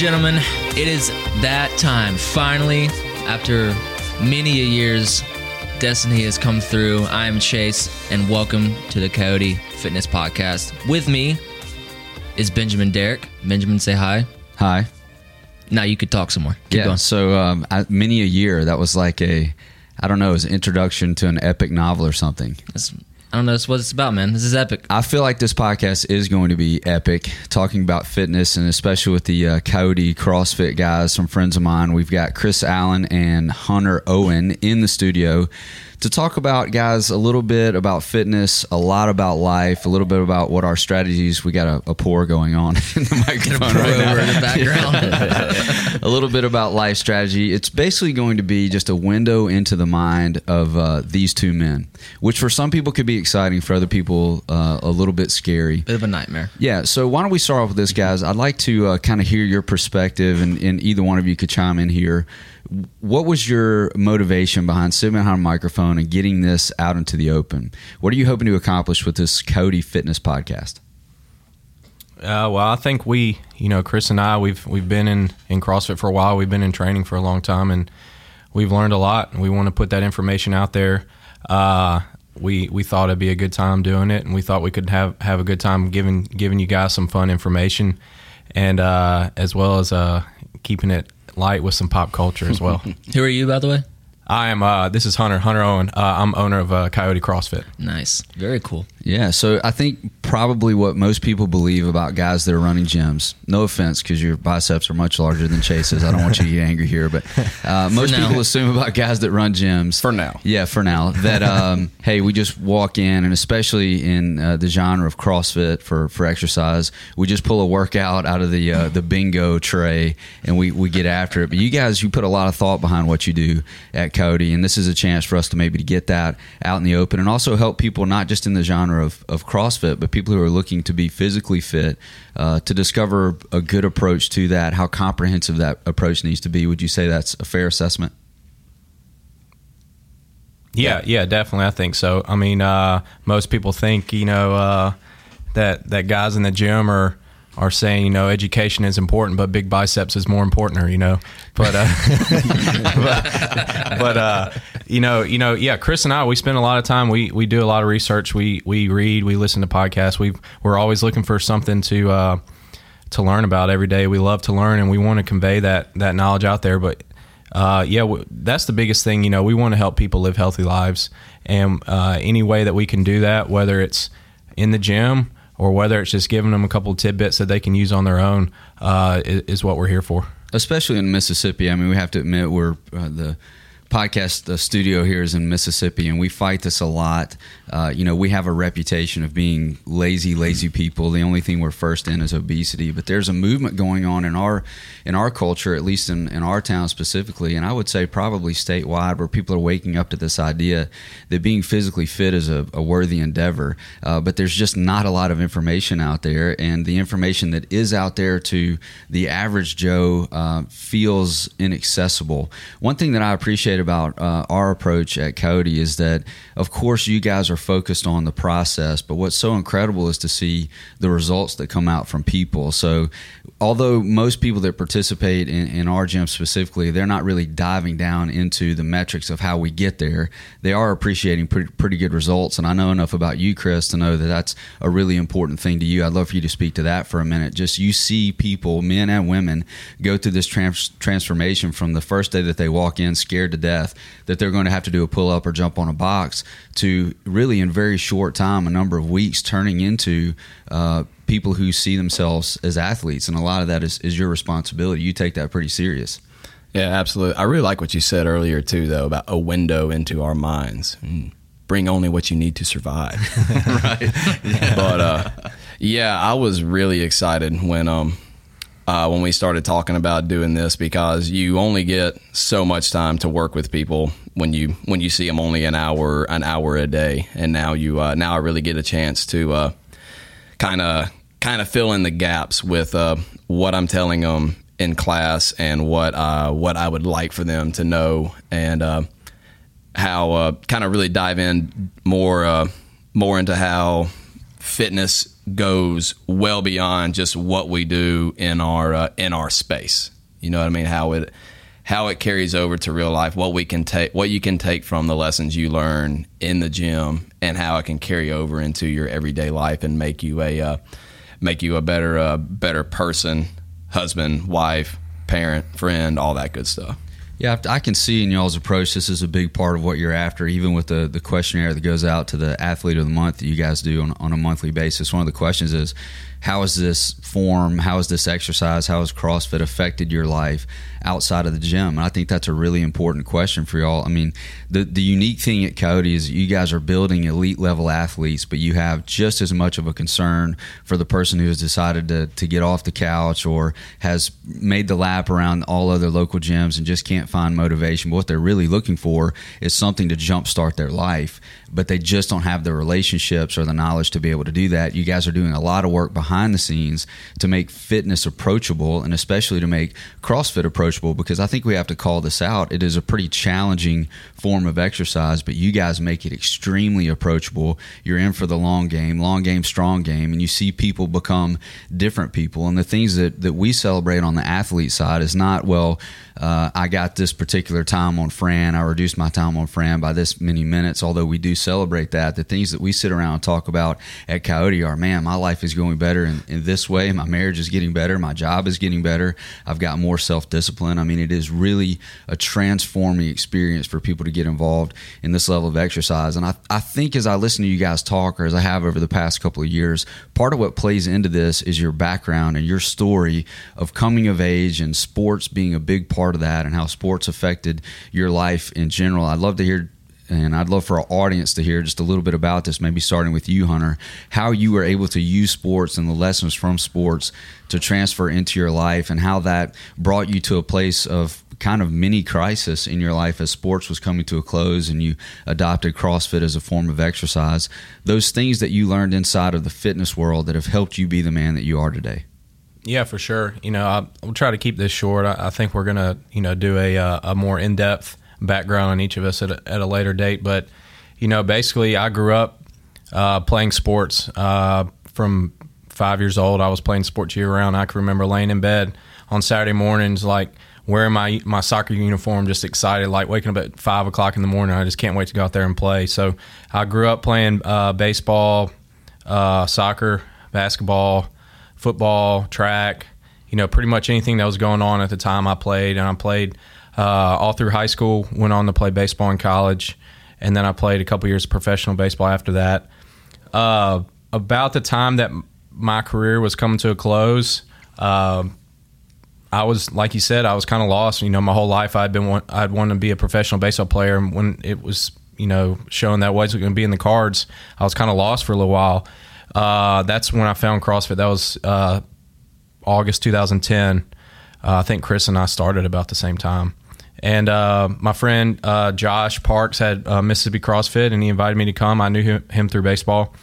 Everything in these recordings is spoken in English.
Gentlemen, it is that time. Finally, after many a years, destiny has come through. I am Chase, and welcome to the Coyote Fitness Podcast. With me is Benjamin Derrick. Benjamin, say hi. Hi. Now you could talk some more. Keep yeah. going. So um, I, many a year that was like a, I don't know, it was an introduction to an epic novel or something. That's, I don't know. What it's about, man. This is epic. I feel like this podcast is going to be epic, talking about fitness and especially with the uh, Coyote CrossFit guys, some friends of mine. We've got Chris Allen and Hunter Owen in the studio to talk about, guys, a little bit about fitness, a lot about life, a little bit about what our strategies. We got a, a pour going on in the microphone right now. in the background. a little bit about life strategy. It's basically going to be just a window into the mind of uh, these two men, which for some people could be exciting, for other people uh, a little bit scary. Bit of a nightmare. Yeah. So why don't we start off with this, guys? I'd like to uh, kind of hear your perspective, and, and either one of you could chime in here. What was your motivation behind sitting behind a microphone and getting this out into the open? What are you hoping to accomplish with this Coyote Fitness podcast? Uh, well, I think we, you know, Chris and I, we've we've been in in CrossFit for a while. We've been in training for a long time, and we've learned a lot. We want to put that information out there. Uh, we we thought it'd be a good time doing it, and we thought we could have have a good time giving giving you guys some fun information, and uh, as well as uh, keeping it light with some pop culture as well. Who are you, by the way? I am. Uh, this is Hunter. Hunter Owen. Uh, I'm owner of uh, Coyote CrossFit. Nice. Very cool. Yeah, so I think probably what most people believe about guys that are running gyms. No offense, because your biceps are much larger than Chase's. I don't want you to get angry here, but uh, most now. people assume about guys that run gyms. For now. yeah, for now that um, hey, we just walk in, and especially in uh, the genre of CrossFit for for exercise, we just pull a workout out of the uh, the bingo tray and we we get after it. But you guys, you put a lot of thought behind what you do at Coyote, and this is a chance for us to maybe to get that out in the open, and also help people not just in the genre of, of CrossFit, but people who are looking to be physically fit uh, to discover a good approach to that, how comprehensive that approach needs to be. Would you say that's a fair assessment? Yeah, yeah, definitely. I think so. I mean, uh, most people think you know uh, that that guys in the gym are are saying you know education is important, but big biceps is more important. You know, but uh, but, but uh, you know, you know, yeah. Chris and I, we spend a lot of time. We we do a lot of research. We we read. We listen to podcasts. We we're always looking for something to. Uh, to learn about every day, we love to learn, and we want to convey that that knowledge out there. But uh, yeah, w- that's the biggest thing. You know, we want to help people live healthy lives, and uh, any way that we can do that, whether it's in the gym or whether it's just giving them a couple tidbits that they can use on their own, uh, is, is what we're here for. especially in Mississippi. I mean, we have to admit we're uh, the podcast the studio here is in Mississippi, and we fight this a lot. Uh, you know, we have a reputation of being lazy, lazy people. The only thing we're first in is obesity, but there's a movement going on in our in our culture, at least in, in our town specifically, and I would say probably statewide, where people are waking up to this idea that being physically fit is a, a worthy endeavor. Uh, but there's just not a lot of information out there, and the information that is out there to the average Joe uh, feels inaccessible. One thing that I appreciate about uh, our approach at Coyote is that, of course, you guys are focused on the process, but what's so incredible is to see the results that come out from people. So, although most people that participate in, in our gym specifically, they're not really diving down into the metrics of how we get there, they are appreciating pretty, pretty good results. And I know enough about you, Chris, to know that that's a really important thing to you. I'd love for you to speak to that for a minute. Just you see people, men and women, go through this trans- transformation from the first day that they walk in scared to death that they're going to have to do a pull up or jump on a box to really in very short time, a number of weeks, turning into uh, people who see themselves as athletes. And a lot of that is, is your responsibility. You take that pretty serious. Yeah, absolutely. I really like what you said earlier too, though, about a window into our minds. Mm. Bring only what you need to survive. right. but uh, yeah, I was really excited when um uh, when we started talking about doing this because you only get so much time to work with people when you when you see them only an hour an hour a day, and now you uh, now I really get a chance to kind of kind of fill in the gaps with uh, what I'm telling them in class and what uh, what I would like for them to know and uh, how kind of really dive in more uh, more into how fitness goes well beyond just what we do in our uh, in our space. You know what I mean? How it how it carries over to real life, what we can take, what you can take from the lessons you learn in the gym, and how it can carry over into your everyday life and make you a uh, make you a better uh, better person, husband, wife, parent, friend, all that good stuff. Yeah, I can see in y'all's approach. This is a big part of what you're after, even with the, the questionnaire that goes out to the athlete of the month that you guys do on, on a monthly basis. One of the questions is, how has this form, how has this exercise, how has CrossFit affected your life outside of the gym? And I think that's a really important question for y'all. I mean, the the unique thing at Coyote is you guys are building elite level athletes, but you have just as much of a concern for the person who has decided to, to get off the couch or has made the lap around all other local gyms and just can't find motivation. But what they're really looking for is something to jumpstart their life, but they just don't have the relationships or the knowledge to be able to do that. You guys are doing a lot of work behind behind the scenes to make fitness approachable and especially to make CrossFit approachable because I think we have to call this out. It is a pretty challenging form of exercise, but you guys make it extremely approachable. You're in for the long game, long game, strong game, and you see people become different people. And the things that, that we celebrate on the athlete side is not, well, uh, I got this particular time on Fran. I reduced my time on Fran by this many minutes, although we do celebrate that. The things that we sit around and talk about at Coyote are, man, my life is going better in, in this way. My marriage is getting better. My job is getting better. I've got more self discipline. I mean, it is really a transforming experience for people to get involved in this level of exercise. And I, I think as I listen to you guys talk, or as I have over the past couple of years, part of what plays into this is your background and your story of coming of age and sports being a big part of that and how sports affected your life in general. I'd love to hear and I'd love for our audience to hear just a little bit about this, maybe starting with you, Hunter, how you were able to use sports and the lessons from sports to transfer into your life and how that brought you to a place of kind of mini crisis in your life as sports was coming to a close and you adopted CrossFit as a form of exercise. Those things that you learned inside of the fitness world that have helped you be the man that you are today. Yeah, for sure. You know, I, will try to keep this short. I, I think we're gonna, you know, do a uh, a more in depth background on each of us at a, at a later date. But you know, basically, I grew up uh, playing sports uh, from five years old. I was playing sports year round. I can remember laying in bed on Saturday mornings, like wearing my my soccer uniform, just excited, like waking up at five o'clock in the morning. I just can't wait to go out there and play. So I grew up playing uh, baseball, uh, soccer, basketball football, track, you know, pretty much anything that was going on at the time I played. And I played uh, all through high school, went on to play baseball in college, and then I played a couple years of professional baseball after that. Uh, about the time that my career was coming to a close, uh, I was like you said, I was kind of lost. You know, my whole life I'd been I'd wanted to be a professional baseball player, and when it was you know showing that wasn't going to be in the cards, I was kind of lost for a little while. Uh, that's when I found CrossFit. That was uh, August 2010. Uh, I think Chris and I started about the same time. And uh, my friend uh, Josh Parks had Mississippi CrossFit, and he invited me to come. I knew him, him through baseball,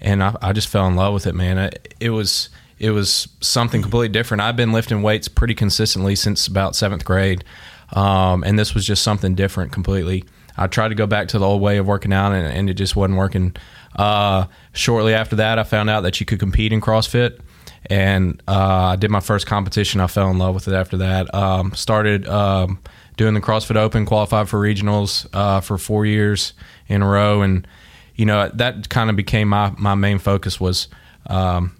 and I, I, just fell in love with it, man. It, it, was it was something completely different. I've been lifting weights pretty consistently since about seventh grade, um, and this was just something different completely. I tried to go back to the old way of working out, and, and it just wasn't working uh, shortly after that, I found out that you could compete in CrossFit, and uh, I did my first competition. I fell in love with it after that. Um, started um, doing the CrossFit Open, qualified for regionals uh, for four years in a row, and you know that kind of became my my main focus was. Um,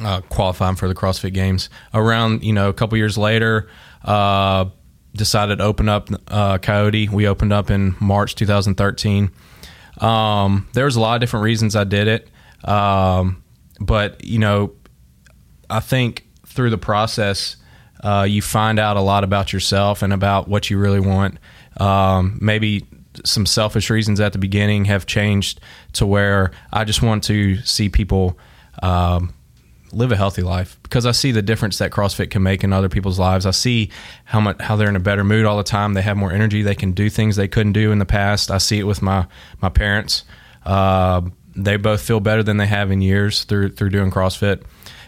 uh, qualifying for the CrossFit Games. Around you know a couple years later, uh, decided to open up uh, Coyote. We opened up in March 2013, um, there was a lot of different reasons I did it, um, but you know, I think through the process, uh, you find out a lot about yourself and about what you really want. Um, maybe some selfish reasons at the beginning have changed to where I just want to see people um, live a healthy life because I see the difference that CrossFit can make in other people's lives. I see how much how they're in a better mood all the time. They have more energy. They can do things they couldn't do in the past. I see it with my my parents. Uh, they both feel better than they have in years through through doing CrossFit.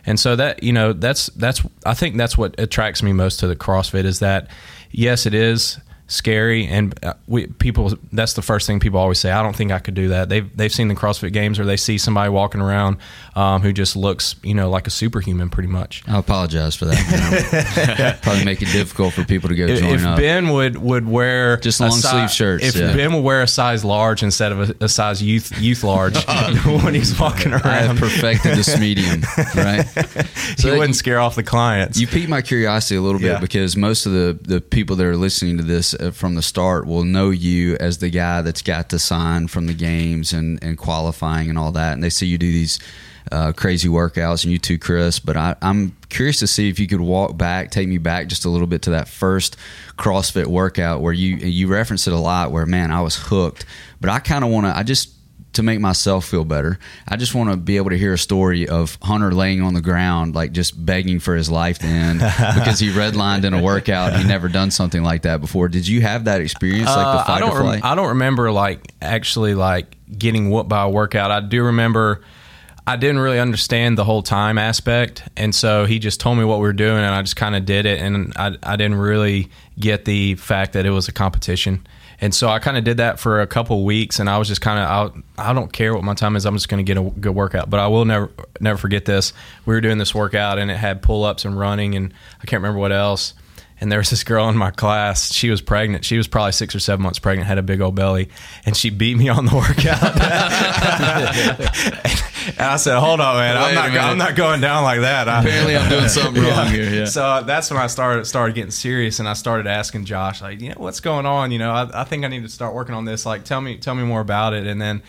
And so that you know that's that's I think that's what attracts me most to the CrossFit is that yes it is scary and uh, we people that's the first thing people always say i don't think i could do that they've they've seen the crossfit games or they see somebody walking around um, who just looks you know like a superhuman pretty much I apologize for that. Probably make it difficult for people to go if, join if up. Ben would would wear Just a long si- sleeve shirts, if yeah. Ben would wear a size large instead of a, a size youth youth large when he's walking around, I have around, perfected this medium, right? So he wouldn't scare off the clients. You piqued my curiosity a little bit Yeah. because most of the, the people that are listening to this from the start will know you as the guy that's got the sign from the games and, and qualifying and all that. And they see you do these uh, crazy workouts and you too, Chris. But I, I'm curious to see if you could walk back, take me back just a little bit to that first CrossFit workout where you you referenced it a lot. Where man, I was hooked. But I kind of want to. I just to make myself feel better. I just want to be able to hear a story of Hunter laying on the ground, like just begging for his life to end because he redlined in a workout. He never done something like that before. Did you have that experience, like the Uh, fight I don't. or flight? Rem- I don't remember like actually like getting whooped by a workout. I do remember. I didn't really understand the whole time aspect, and so he just told me what we were doing, and I just kind of did it, and I, I didn't really get the fact that it was a competition, and so I kind of did that for a couple weeks, and I was just kind of I, I don't care what my time is, I'm just going to get a good workout, but I will never never forget this. We were doing this workout, and it had pull ups and running, and I can't remember what else and there was this girl in my class. She was pregnant. She was probably six or seven months pregnant, had a big old belly, and she beat me on the workout. and I said, "Hold on, man. I'm not. I'm not going down like that." I- Apparently, I'm doing something wrong here. Yeah. so that's when I started started getting serious, and I started asking Josh, like, you know, what's going on? You know, I, I think I need to start working on this. Like, tell me, tell me more about it. And then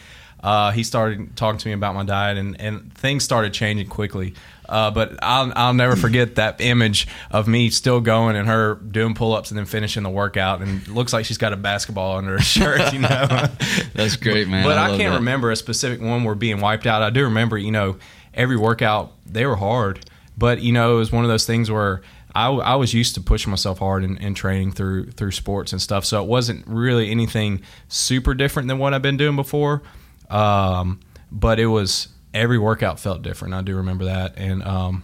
uh, he started talking to me about my diet, and, and things started changing quickly. Uh, but I'll, I'll never forget that image of me still going and her doing pull ups and then finishing the workout, and it looks like she's got a basketball under her shirt, you know. That's great, man. But I, love can't that. remember a specific one where being wiped out. I do remember, you know, every workout they were hard, but you know, it was one of those things where I, I was used to pushing myself hard in, in training through through sports and stuff. So it wasn't really anything super different than what I've been doing before. Um, but it was every workout felt different. I do remember that, and um,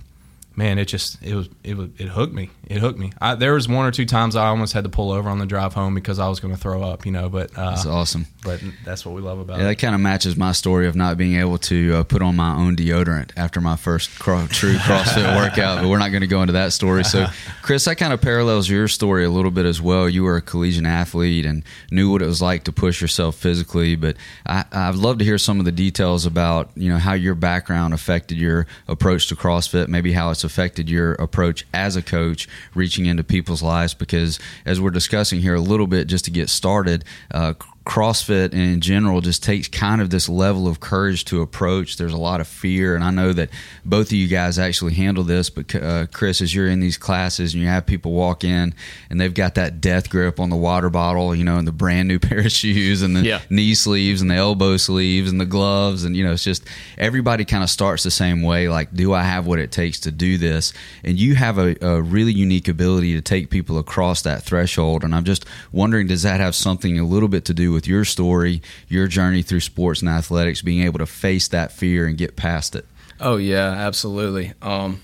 man, it just it was it was it hooked me. It hooked me. I, there was one or two times I almost had to pull over on the drive home because I was going to throw up, you know. But uh, That's awesome. but that's what we love about Yeah, it. that kind of matches my story of not being able to uh, put on my own deodorant after my first cro- true CrossFit workout. But we're not going to go into that story. So, Chris, that kind of parallels your story a little bit as well. You were a collegiate athlete and knew what it was like to push yourself physically. But I, I'd love to hear some of the details about you know how your background affected your approach to CrossFit, maybe how it's affected your approach as a coach, reaching into people's lives. Because as we're discussing here a little bit, just to get started. Uh, CrossFit and in general just takes kind of this level of courage to approach. There's a lot of fear, and I know that both of you guys actually handle this. But uh, Chris, as you're in these classes and you have people walk in and they've got that death grip on the water bottle, you know, and the brand new pair of shoes and the Yeah. knee sleeves and the elbow sleeves and the gloves, and you know, it's just everybody kind of starts the same way. Like, do I have what it takes to do this? And you have a, a really unique ability to take people across that threshold. And I'm just wondering, does that have something a little bit to do with your story, your journey through sports and athletics, being able to face that fear and get past it? Oh yeah, absolutely. Um,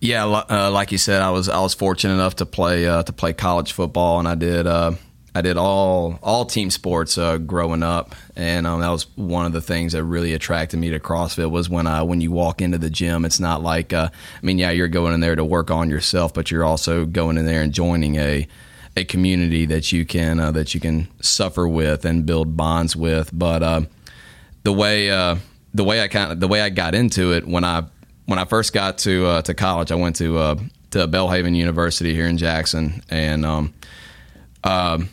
yeah, uh, like you said, I was I was fortunate enough to play uh, to play college football, and I did uh, I did all all team sports uh, growing up, and um, that was one of the things that really attracted me to CrossFit was when I when you walk into the gym, it's not like uh, I mean, yeah, you're going in there to work on yourself, but you're also going in there and joining a a community that you can uh, that you can suffer with and build bonds with, but. Uh, the way uh, the way I kind of the way I got into it when I when I first got to uh, to college, I went to uh, to Belhaven University here in Jackson, and um, um,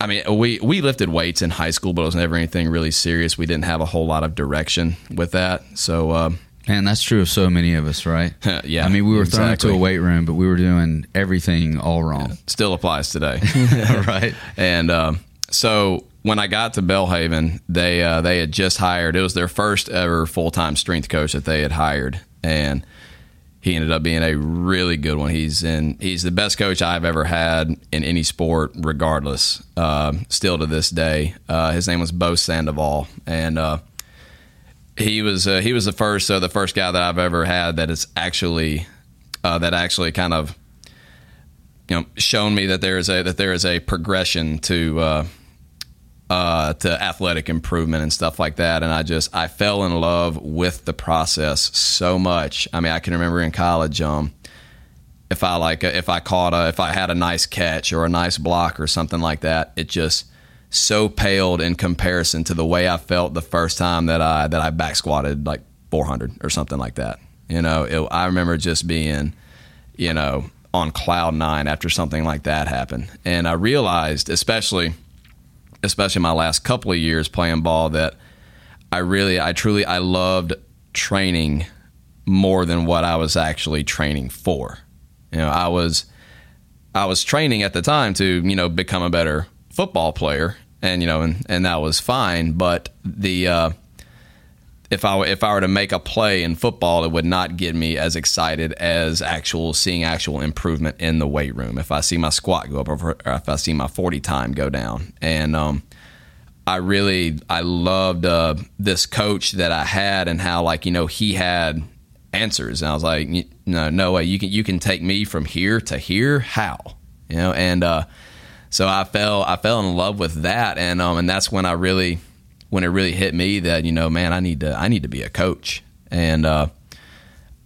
I mean we we lifted weights in high school, but it was never anything really serious. We didn't have a whole lot of direction with that, so. Man, that's true of so many of us, right? Yeah, I mean, we were thrown into a weight room, but we were doing everything all wrong. still applies today. right. And um, so when I got to Belhaven, they uh, they had just hired. It was their first ever full time strength coach that they had hired, and he ended up being a really good one. He's in. He's the best coach I've ever had in any sport, regardless. Uh, still to this day, uh, his name was Bo Sandoval, and uh, he was uh, he was the first uh, the first guy that I've ever had that is actually uh, that actually kind of you know shown me that there is a that there is a progression to uh, uh, to athletic improvement and stuff like that. And I just I fell in love with the process so much. I mean, I can remember in college, um, if I like if I caught a if I had a nice catch or a nice block or something like that, it just so paled in comparison to the way I felt the first time that I that I back squatted like 400 or something like that. You know, it, I remember just being, you know, on cloud nine after something like that happened, and I realized, especially especially my last couple of years playing ball that I really I truly I loved training more than what I was actually training for. You know, I was I was training at the time to, you know, become a better football player and you know and, and that was fine, but the uh, if I if I were to make a play in football, it would not get me as excited as actual seeing actual improvement in the weight room. If I see my squat go up, or if I see my forty time go down, and um, I really I loved uh, this coach that I had and how like you know he had answers, and I was like, no, no way, you can you can take me from here to here, how? You know, and uh, so I fell I fell in love with that, and um, and that's when I really when it really hit me that you know, man, I need to I need to be a coach, and uh,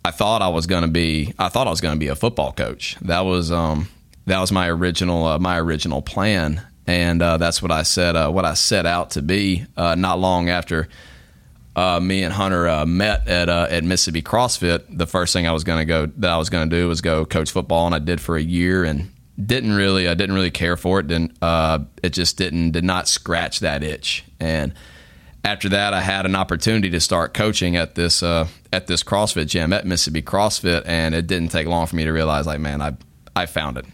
I thought I was going to be I thought I was to be a football coach. That was um, that was my original uh, my original plan, and uh, that's what I said uh, what I set out to be. Uh, not long after. Uh, me and Hunter met at at Mississippi CrossFit. The first thing I was going to go that I was going to do was go coach football, and I did for a year, and didn't really I didn't really care for it. Didn't it just didn't did not scratch that itch, and after that, I had an opportunity to start coaching at this uh, at this CrossFit gym at Mississippi CrossFit, and it didn't take long for me to realize, like, man, I I found it.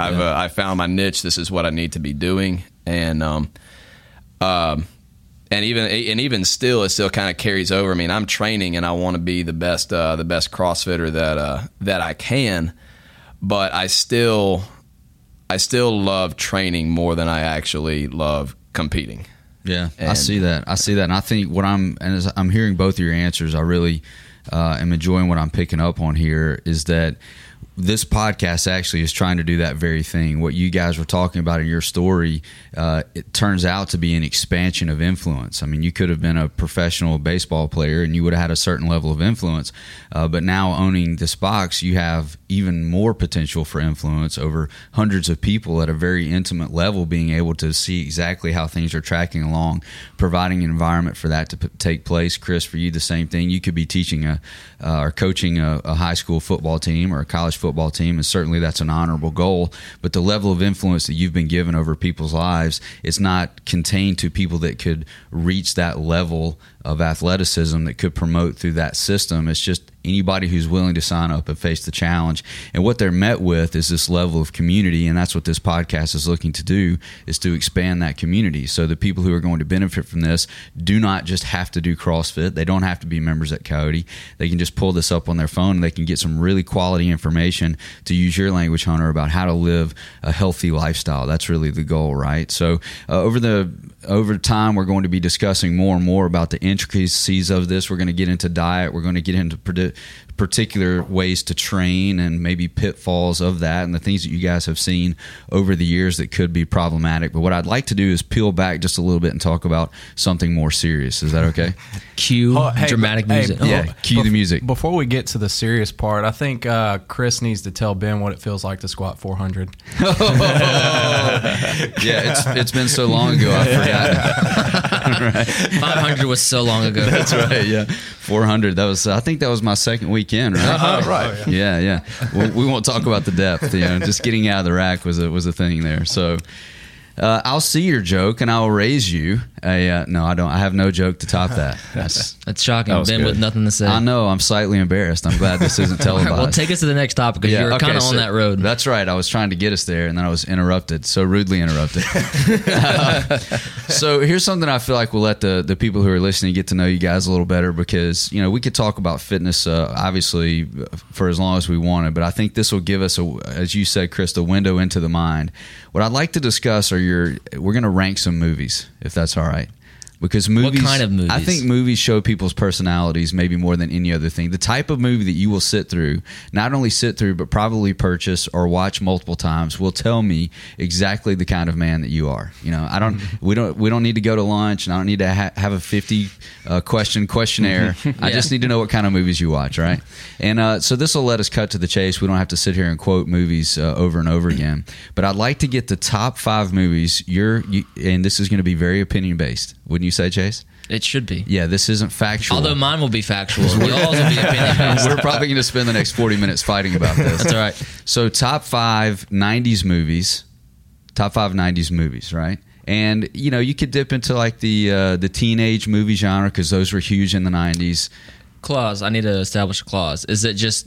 I've yeah. uh, I found my niche. This is what I need to be doing, and um, um, and even and even still, it still kind of carries over. I mean, I'm training, and I want to be the best uh, the best CrossFitter that uh, that I can, but I still I still love training more than I actually love competing. Yeah, and, I see that. I see that, and I think what I'm and as I'm hearing both of your answers, I really uh, am enjoying what I'm picking up on here. Is that this podcast actually is trying to do that very thing. What you guys were talking about in your story, uh, it turns out to be an expansion of influence. I mean, you could have been a professional baseball player and you would have had a certain level of influence, uh, but now owning this box, you have even more potential for influence over hundreds of people at a very intimate level, being able to see exactly how things are tracking along, providing an environment for that to p- take place. Chris, for you, the same thing. You could be teaching a uh, or coaching a, a high school football team or a college football football team, and certainly that's an honorable goal. But the level of influence that you've been given over people's lives, it's not contained to people that could reach that level of athleticism that could promote through that system. It's just anybody who's willing to sign up and face the challenge. And what they're met with is this level of community, and that's what this podcast is looking to do is to expand that community. So the people who are going to benefit from this do not just have to do CrossFit. They don't have to be members at Coyote. They can just pull this up on their phone and they can get some really quality information to use your language, Hunter, about how to live a healthy lifestyle. That's really the goal, right? So uh, over the over time, we're going to be discussing more and more about the intricacies of this. We're going to get into diet. We're going to get into particular ways to train and maybe pitfalls of that and the things that you guys have seen over the years that could be problematic. But what I'd like to do is peel back just a little bit and talk about something more serious. Is that okay? cue oh, hey, dramatic hey, music. yeah, oh, cue the music. Before we get to the serious part, I think uh, Chris needs to tell Ben what it feels like to squat 400. yeah, it's it's been so long ago, I forgot. right. 500 was so long ago. That's right. Yeah, 400. That was. I think that was my second weekend. Right. Uh-huh, right. Yeah, yeah. Well, we won't talk about the depth. You know, just getting out of the rack was a was a thing there. So uh, I'll see your joke and I'll raise you. A, uh, no, I don't. I have no joke to top that. That's that's shocking. That ben good. with nothing to say. I know. I'm slightly embarrassed. I'm glad this isn't televised. well, take us to the next topic because yeah, you're okay, kind of so on that road. That's right. I was trying to get us there and then I was interrupted. So rudely interrupted. so here's something I feel like we'll let the the people who are listening get to know you guys a little better because you know we could talk about fitness uh, obviously for as long as we wanted, but I think this will give us a, as you said, Chris, a window into the mind. What I'd like to discuss are your. We're going to rank some movies if that's all right. Because movies. kind of movies? I think movies show people's personalities maybe more than any other thing. The type of movie that you will sit through, not only sit through, but probably purchase or watch multiple times, will tell me exactly the kind of man that you are. You know, I don't. We don't. We don't need to go to lunch, and I don't need to ha- have a fifty uh, question questionnaire. I just need to know what kind of movies you watch, right? And uh, so this will let us cut to the chase. We don't have to sit here and quote movies uh, over and over again. But I'd like to get the top five movies. You're, you, and this is going to be very opinion based. Wouldn't you say, Chase? It should be. Yeah, this isn't factual. Although mine will be factual. Yours will be opinion. We're probably going to spend the next 40 minutes fighting about this. That's all right. So, top five 90s movies. Top five 90s movies, right? And, you know, you could dip into like the uh, the teenage movie genre because those were huge in the 90s. Clause. I need to establish a clause. Is it just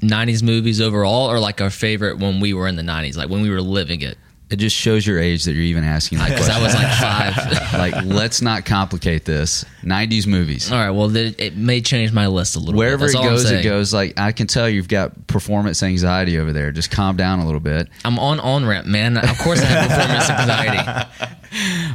90s movies overall or like our favorite when we were in the 90s, like when we were living it? It just shows your age that you're even asking that question. I was like five. like, let's not complicate this. 90s movies. All right. Well, th- it may change my list a little Wherever bit. it That's all I'm goes, it goes. Like I can tell you've got performance anxiety over there. Just calm down a little bit. I'm on on ramp, man. Of course, I have performance anxiety.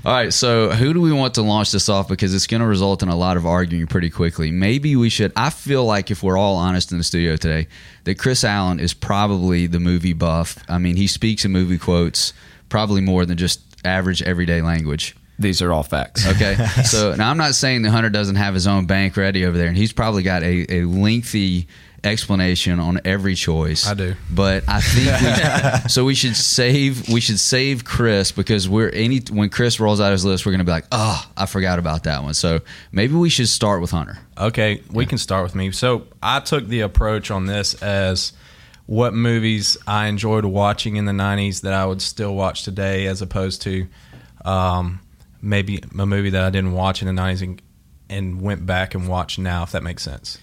All right, so who do we want to launch this off? Because it's going to result in a lot of arguing pretty quickly. Maybe we should. I feel like if we're all honest in the studio today, that Chris Allen is probably the movie buff. I mean, he speaks in movie quotes probably more than just average everyday language. These are all facts. Okay, so now I'm not saying the hunter doesn't have his own bank ready over there, and he's probably got a, a lengthy explanation on every choice. I do. but I think we, so. We should save we should save Chris because we're any when Chris rolls out his list, we're gonna be like, oh, I forgot about that one. So maybe we should start with Hunter. Okay, we can start with me. So I took the approach on this as what movies I enjoyed watching in the '90s that I would still watch today, as opposed to um, maybe a movie that I didn't watch in the '90s and, and went back and watched now. If that makes sense.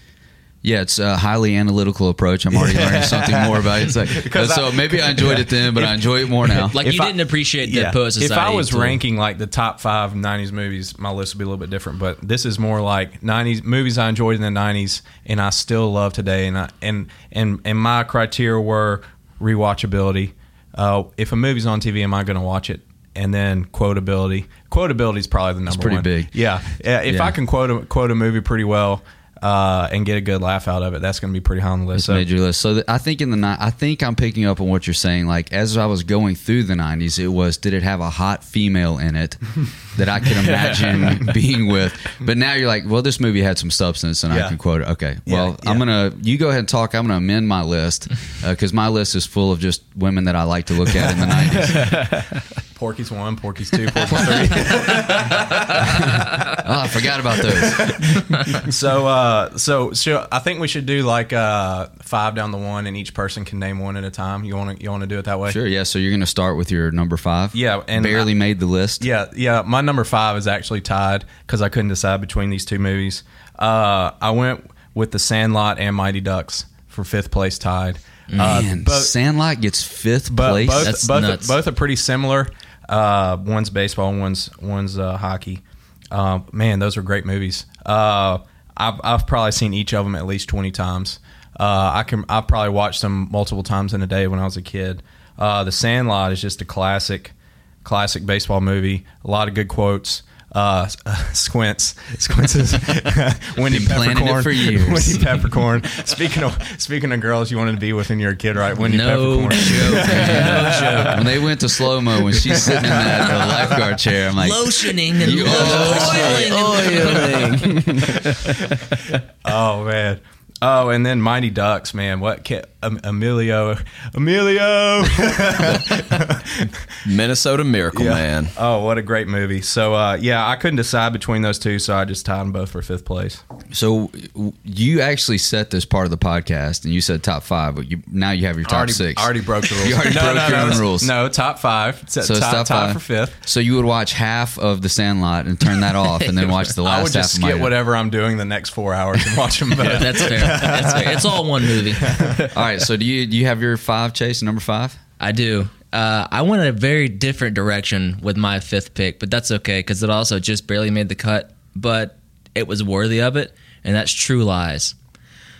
Yeah, it's a highly analytical approach. I'm already learning something more about it. It's like, Because so I- maybe I enjoyed it then, but I enjoy it more now. Like If you I- didn't appreciate the Yeah. post If. I was till- ranking like the top five '90s movies, my list would be a little bit different. But this is more like '90s movies I enjoyed in the '90s and I still love today. And I, and and and my criteria were rewatchability. Uh, if a movie's on TV, am I going to watch it? And then quotability. Quotability is probably the number pretty one. big. Yeah. If Yeah. I can quote a, quote a movie pretty well uh, and get a good laugh out of it, that's going to be pretty high on the list. It's So- made your list. So th- I think in the ni- I think I'm picking up on what you're saying. Like as I was going through the '90s, it was did it have a hot female in it that I could imagine being with? But now you're like, well, this movie had some substance, and I can quote it. Okay, well, Yeah, I'm gonna you go ahead and talk. I'm gonna amend my list because my list is full of just women that I like to look at in the '90s. Porky's one, Porky's two, Porky's three. oh, I forgot about those. so uh so so I think we should do like uh five down the one and each person can name one at a time. You wanna you wanna do it that way? Sure, yeah. So you're gonna start with your number five. Yeah, and barely I- made the list. Yeah, yeah. My number five is actually tied because I couldn't decide between these two movies. Uh I went with The Sandlot and Mighty Ducks for fifth place tied. Man, uh, both, Sandlot gets fifth place. both That's both nuts. both are pretty similar. Uh, one's baseball, one's one's uh, hockey. Uh, man, those are great movies. Uh, I've I've probably seen each of them at least twenty times. Uh, I can I've probably watched them multiple times in a day when I was a kid. Uh, the Sandlot is just a classic, classic baseball movie. A lot of good quotes. Uh, Squints, Squints is Wendy Been Peppercorn for years. Wendy Peppercorn. Speaking of speaking of girls, you wanted to be with when you're a kid, right? Wendy No Peppercorn. joke. no joke. when they went to slow mo, when she's sitting in that uh, lifeguard chair, I'm like, Lotioning and You- oiling. Oh man. Oh, and then Mighty Ducks, man. What ca- um, Emilio? Emilio. Minnesota Miracle Man. Oh, what a great movie. So, uh, yeah, I couldn't decide between those two, so I just tied them both for fifth place. So you actually set this part of the podcast, and you said top five, but you now you have your top already, six. already broke the rules. You already broke your own rules. No, top five. So so top, top five for fifth. So you would watch half of the Sandlot and turn that off, and then watch the last half. I would just of my. skip whatever I'm doing the next four hours and watch them both. That's fair. That's fair. It's all one movie. All right. So do you do you have your five chase number five? I do. Uh, I went in a very different direction with my fifth pick, but that's okay because it also just barely made the cut, but it was worthy of it, and that's True Lies.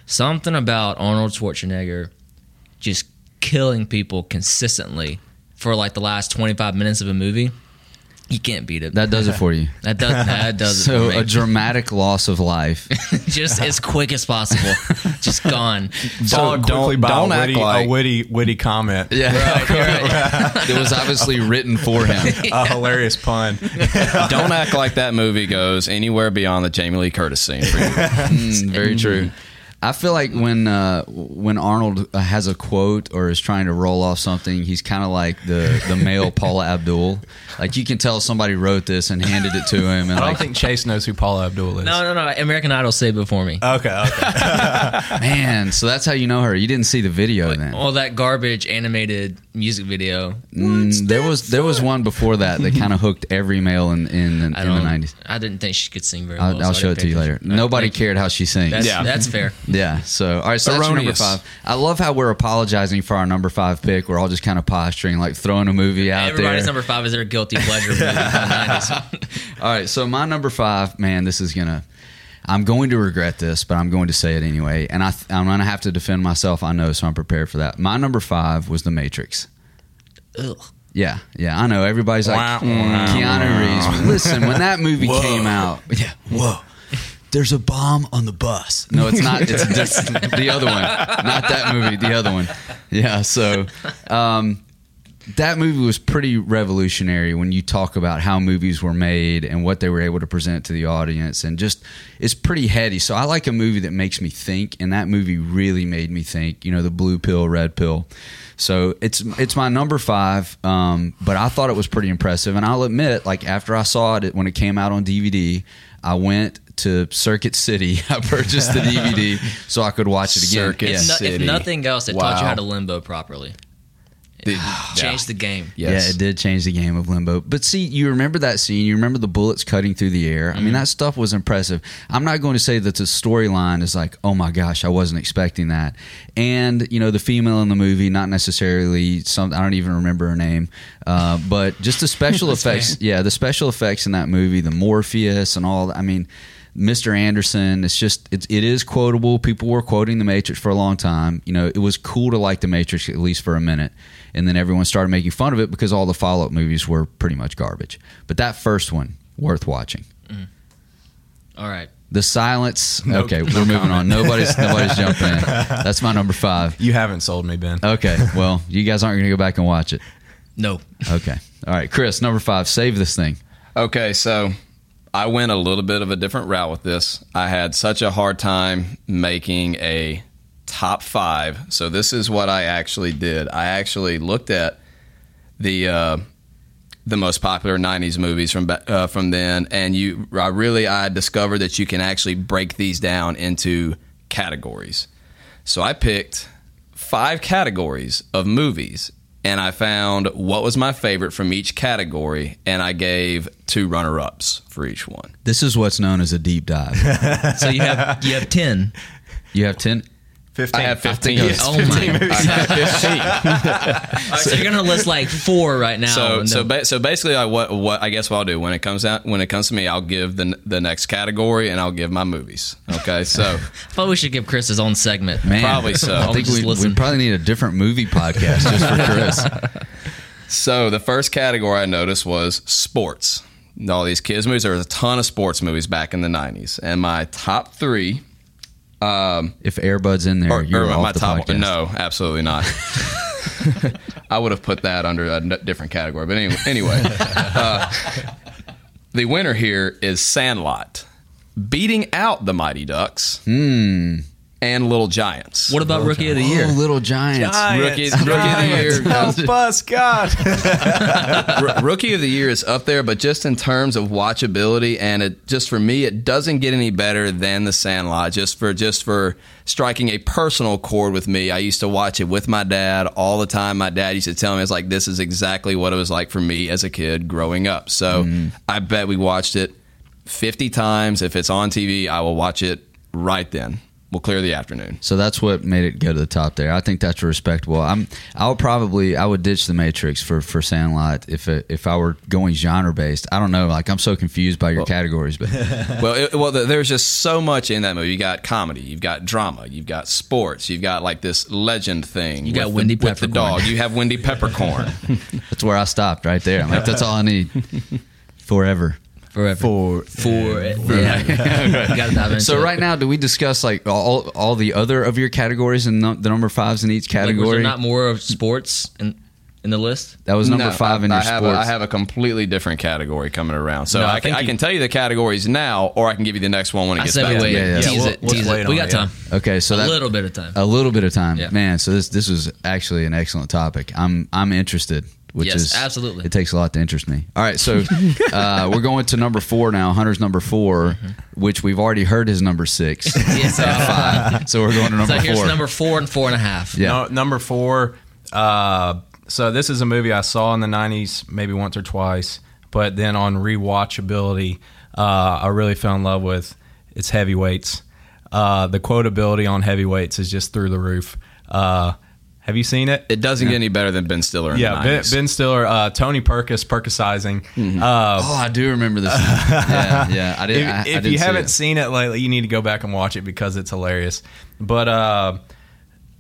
Something about Arnold Schwarzenegger just killing people consistently for like the last 25 minutes of a movie. You can't beat it. That does it for you. that does that does it So for me. a dramatic loss of life. just as quick as possible. just gone. Followed quickly don't- by don't a act witty, like- a witty, witty comment. Yeah, it was obviously written for him. A hilarious pun. Don't act like that movie goes anywhere beyond the Jamie Lee Curtis scene for you. Mm, very true. I feel like when uh, when Arnold has a quote or is trying to roll off something, he's kind of like the the male Paula Abdul. Like you can tell somebody wrote this and handed it to him, and I don't like, think Chase knows who Paula Abdul is. No, no, no. American Idol say It for me. Okay, okay. man, so that's how you know her. You didn't see the video then. All that garbage animated music video. Mm, there was there was one before that that kind of hooked every male in in, in, in the nineties. I didn't think she could sing very I'll, well. I'll so I show it to you later. attention. Nobody Thank you. cared how she sings. That's, Yeah. that's fair. Yeah. So, all right. So that's your number five. I love how we're apologizing for our number five pick. We're all just kind of posturing, like throwing a movie out Everybody's there. number five is their guilty pleasure movie from the 90s. all right. So my number five, man, this is gonna. I'm going to regret this, but I'm going to say it anyway, and I, th- I'm going to have to defend myself. I know, so I'm prepared for that. My number five was The Matrix. Ugh. Yeah, yeah, I know. Everybody's like Wow. "Mm, Keanu Reeves. Listen, when that movie came out, yeah, whoa. There's a bomb on the bus. No, it's not. It's the other one, not that movie. The other one. Yeah. So, um, that movie was pretty revolutionary when you talk about how movies were made and what they were able to present to the audience, and just it's pretty heady. So I like a movie that makes me think, and that movie really made me think. You know, the blue pill, red pill. So it's it's my number five, um, but I thought it was pretty impressive, and I'll admit, like after I saw it when it came out on DVD, I went to Circuit City. I purchased the DVD so I could watch it again. Circuit Yeah. If, if nothing else, it taught you how to limbo properly. Did- Changed the game. Yes. Yeah, it did change the game of Limbo. But see, you remember that scene. You remember the bullets cutting through the air. I mean, that stuff was impressive. I'm not going to say that the storyline is like, oh my gosh, I wasn't expecting that. And you know, the female in the movie, not necessarily some. I don't even remember her name. Uh, but just the special effects. Yeah, the special effects in that movie, the Morpheus and all. I mean. Mr. Anderson, it's just it's, it is quotable. People were quoting the Matrix for a long time. You know, it was cool to like the Matrix at least for a minute, and then everyone started making fun of it because all the follow up movies were pretty much garbage. But that first one, worth watching. Mm. All right. The silence. No- okay, no we're moving on. Nobody's nobody's jumping in. That's my number five. You haven't sold me, Ben. Okay, well, you guys aren't going to go back and watch it. No. Okay, all right, Chris, number five. Save this thing. Okay, so I went a little bit of a different route with this. I had such a hard time making a top five. So this is what I actually did. I actually looked at the uh, the most popular '90s movies from uh, from then, and you, I really, I discovered that you can actually break these down into categories. So I picked five categories of movies, and I found what was my favorite from each category, and I gave two runner-ups for each one. This is what's known as a deep dive. So you have you have ten. You have ten. Fifteen. I have fifteen. I think Oh my! I have fifteen. So you're gonna list like four right now. So so ba- so basically, I, what what I guess what I'll do when it comes out when it comes to me, I'll give the the next category and I'll give my movies. Okay, so I thought we should give Chris his own segment. Man, Probably so. I think we, we probably need a different movie podcast just for Chris. So the first category I noticed was sports. All these kids movies. There was a ton of sports movies back in the '90s, and my top three. Um, If Air Bud's in there, or, you're or off my the top. podcast. No, absolutely not. I would have put that under a n- different category, but anyway. Anyway, uh, the winner here is Sandlot, beating out the Mighty Ducks Hmm. And Little Giants. What about Rookie of the Year? Oh, Little Giants. Rookie, rookie of the year. Help us, God. R- rookie of the year is up there, but just in terms of watchability, and it just for me, it doesn't get any better than The Sandlot. Just for just for striking a personal chord with me, I used to watch it with my dad all the time. My dad used to tell me, "It's like this is exactly what it was like for me as a kid growing up." So I bet we watched it fifty times. If it's on TV, I will watch it right then. We'll clear the afternoon. So that's what made it go to the top there. I think that's respectable. I'm. I'll probably. I would ditch the Matrix for for Sandlot if it, if I were going genre based. I don't know. Like I'm so confused by your categories, but well, it, well, th- there's just so much in that movie. You got comedy, you've got drama, you've got sports, you've got like this legend thing. You got with Wendy the, with the Peppercorn. dog. You have Wendy Peppercorn. that's where I stopped right there. I'm like, that's all I need. forever. Forever. For For yeah. Gotta dive into So right now, do we discuss like all all the other of your categories and the number fives in each Like, was there category? not more of sports in in the list? that was number No, five I, in your I have sports. A, I have a completely different category coming around. So No, I I, can, think I can tell you the categories now, or I can give you the next one when it I gets said back we to wait. Yeah, yeah. Tease Yeah, it. we'll- Tease we'll it. We got it, time. okay, so a that, little bit of time. a little bit of time, Yeah. man. So this this was actually an excellent topic. I'm I'm interested. Which Yes, is absolutely. It takes a lot to interest me. All right, so uh, we're going to number four now. Hunter's number 4 Mm-hmm. which we've already heard is number six. Yes, uh, five. So we're going to number so here's four. number four and four and a half. Yeah. No, number four. Uh, so this is a movie I saw in the '90s, maybe once or twice, but then on rewatchability, uh, I really fell in love with. It's Heavyweights. Uh, the quotability on Heavyweights is just through the roof. Uh, have you seen it? It doesn't get any better than Ben Stiller. In yeah, the ben, 90s. ben Stiller, uh, Tony Perkis, Perkisizing. Uh, oh, I do remember this. yeah, yeah. I did. if, I, I if didn't you see haven't it. seen it lately, you need to go back and watch it because it's hilarious. But uh,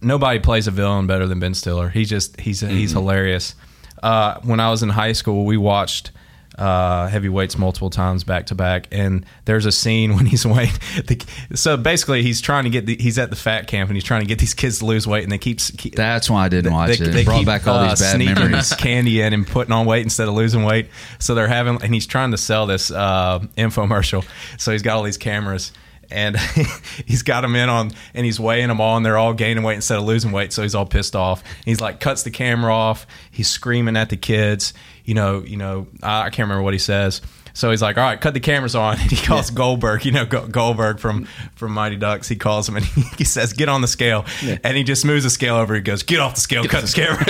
nobody plays a villain better than Ben Stiller. He's just he's he's Mm-hmm. hilarious. Uh, when I was in high school, we watched uh, heavyweights multiple times back to back, and there's a scene when he's weighing. The, so basically, he's trying to get the, he's at the fat camp and he's trying to get these kids to lose weight, and they keep. keep That's why I didn't watch they, it. they brought keep, back all uh, these bad memories. candy in and putting on weight instead of losing weight. So they're having, and he's trying to sell this uh, infomercial. So he's got all these cameras. And he's got them in on, and he's weighing them all, and they're all gaining weight instead of losing weight. So he's all pissed off. He's like, cuts the camera off. He's screaming at the kids. You know, you know, I I can't remember what he says. So he's like, "All right, cut the cameras on." And he calls Goldberg, you know, Go- Goldberg from from Mighty Ducks. He calls him and he, he says, "Get on the scale." And he just moves the scale over. He goes, "Get off the scale, cut the camera."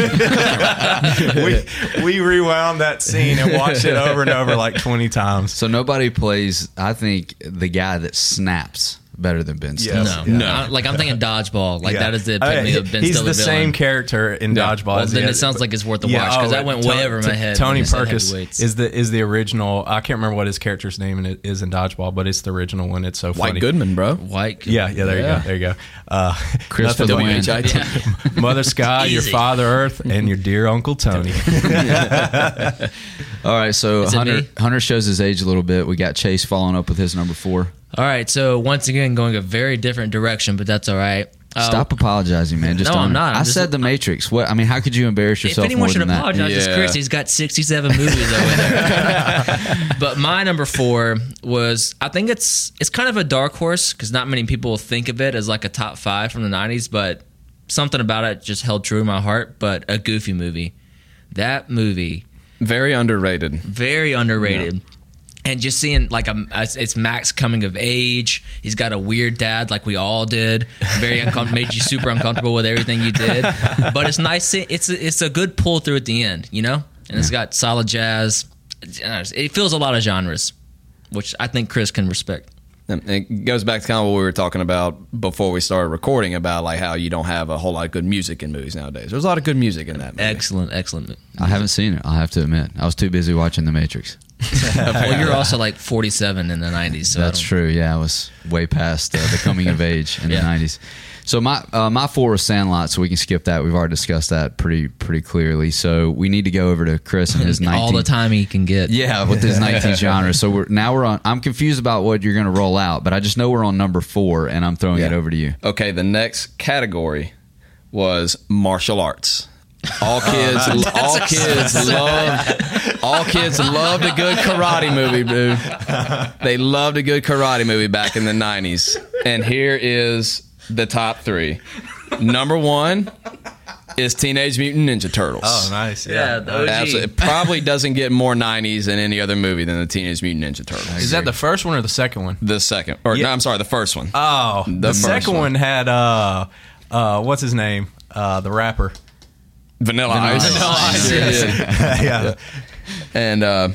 we we rewound that scene and watched it over and over like twenty times. So nobody plays. I think the guy that snaps better than Ben Stiller. Yes. No, No. I- like I'm thinking dodgeball. Like Yeah. that is the I mean, epitome of Ben He's Stiller the villain. same character in Yeah. Dodgeball. Well, as then the- it sounds like it's worth the a watch, 'cause that went way over my head when Tony you said Perkis heavyweights. is the is the original. I can't remember what his character's name in it is in Dodgeball, but it's the original one. It's so White funny. Goodman, bro. White. Yeah, yeah. There you go. There you go. Uh, Chris for nothing the to- win. Yeah. Mother Sky, your Easy. Father Earth, and your dear Uncle Tony. All right, so Hunter me? Hunter shows his age a little bit. We got Chase following up with his number four. All right. So once again, going a very different direction, but that's all right. Uh, Stop apologizing, man. Just no, own I'm not. I'm I just- said the Matrix. What? I mean, how could you embarrass yourself? If anyone more should than that? apologize, it's Chris. He's got 67 movies over there. but my number four was I think it's it's kind of a dark horse because not many people think of it as like a top five from the 90s, but something about it just held true in my heart. But a Goofy movie, that movie Very underrated. very underrated. And just seeing like um, a, it's Max coming of age. He's got a weird dad, like we all did. Very uncomfortable, made you super uncomfortable with everything you did. But it's nice. see- It's a, it's a good pull through at the end, you know. And it's got solid jazz. It feels a lot of genres, which I think Chris can respect. And It goes back to kind of what we were talking about before we started recording about like how you don't have a whole lot of good music in movies nowadays. There's a lot of good music in that. Movie. Excellent, excellent. I haven't seen it. I'll have to admit, I was too busy watching The Matrix. well, you're also like 47 in the 90s, so That's true. Yeah, I was way past uh, the coming of age in Yeah. the '90s. So my uh, my four was Sandlot, so we can skip that. We've already discussed that pretty pretty clearly. So we need to go over to Chris and his 19. all the time he can get. Yeah, with his 19 genres. So we're now we're on. I'm confused about what you're going to roll out, but I just know we're on number four, and I'm throwing it over to you. Okay, the next category was martial arts. All kids, all kids love, all kids loved a good karate movie, dude. They loved a good karate movie back in the '90s. And here is the top three. Number one is Teenage Mutant Ninja Turtles. Oh, nice. Yeah, the OG. Absolutely. It probably doesn't get more 90s than any other movie than the Teenage Mutant Ninja Turtles. Is that the first one or the second one? the second? Or Yeah. no, I'm sorry, the first one. Oh, the, first second one. one. had uh, uh, what's his name? Uh, the rapper. Vanilla Ice. Vanilla Ice, Yeah, yes. yeah. yeah. And uh,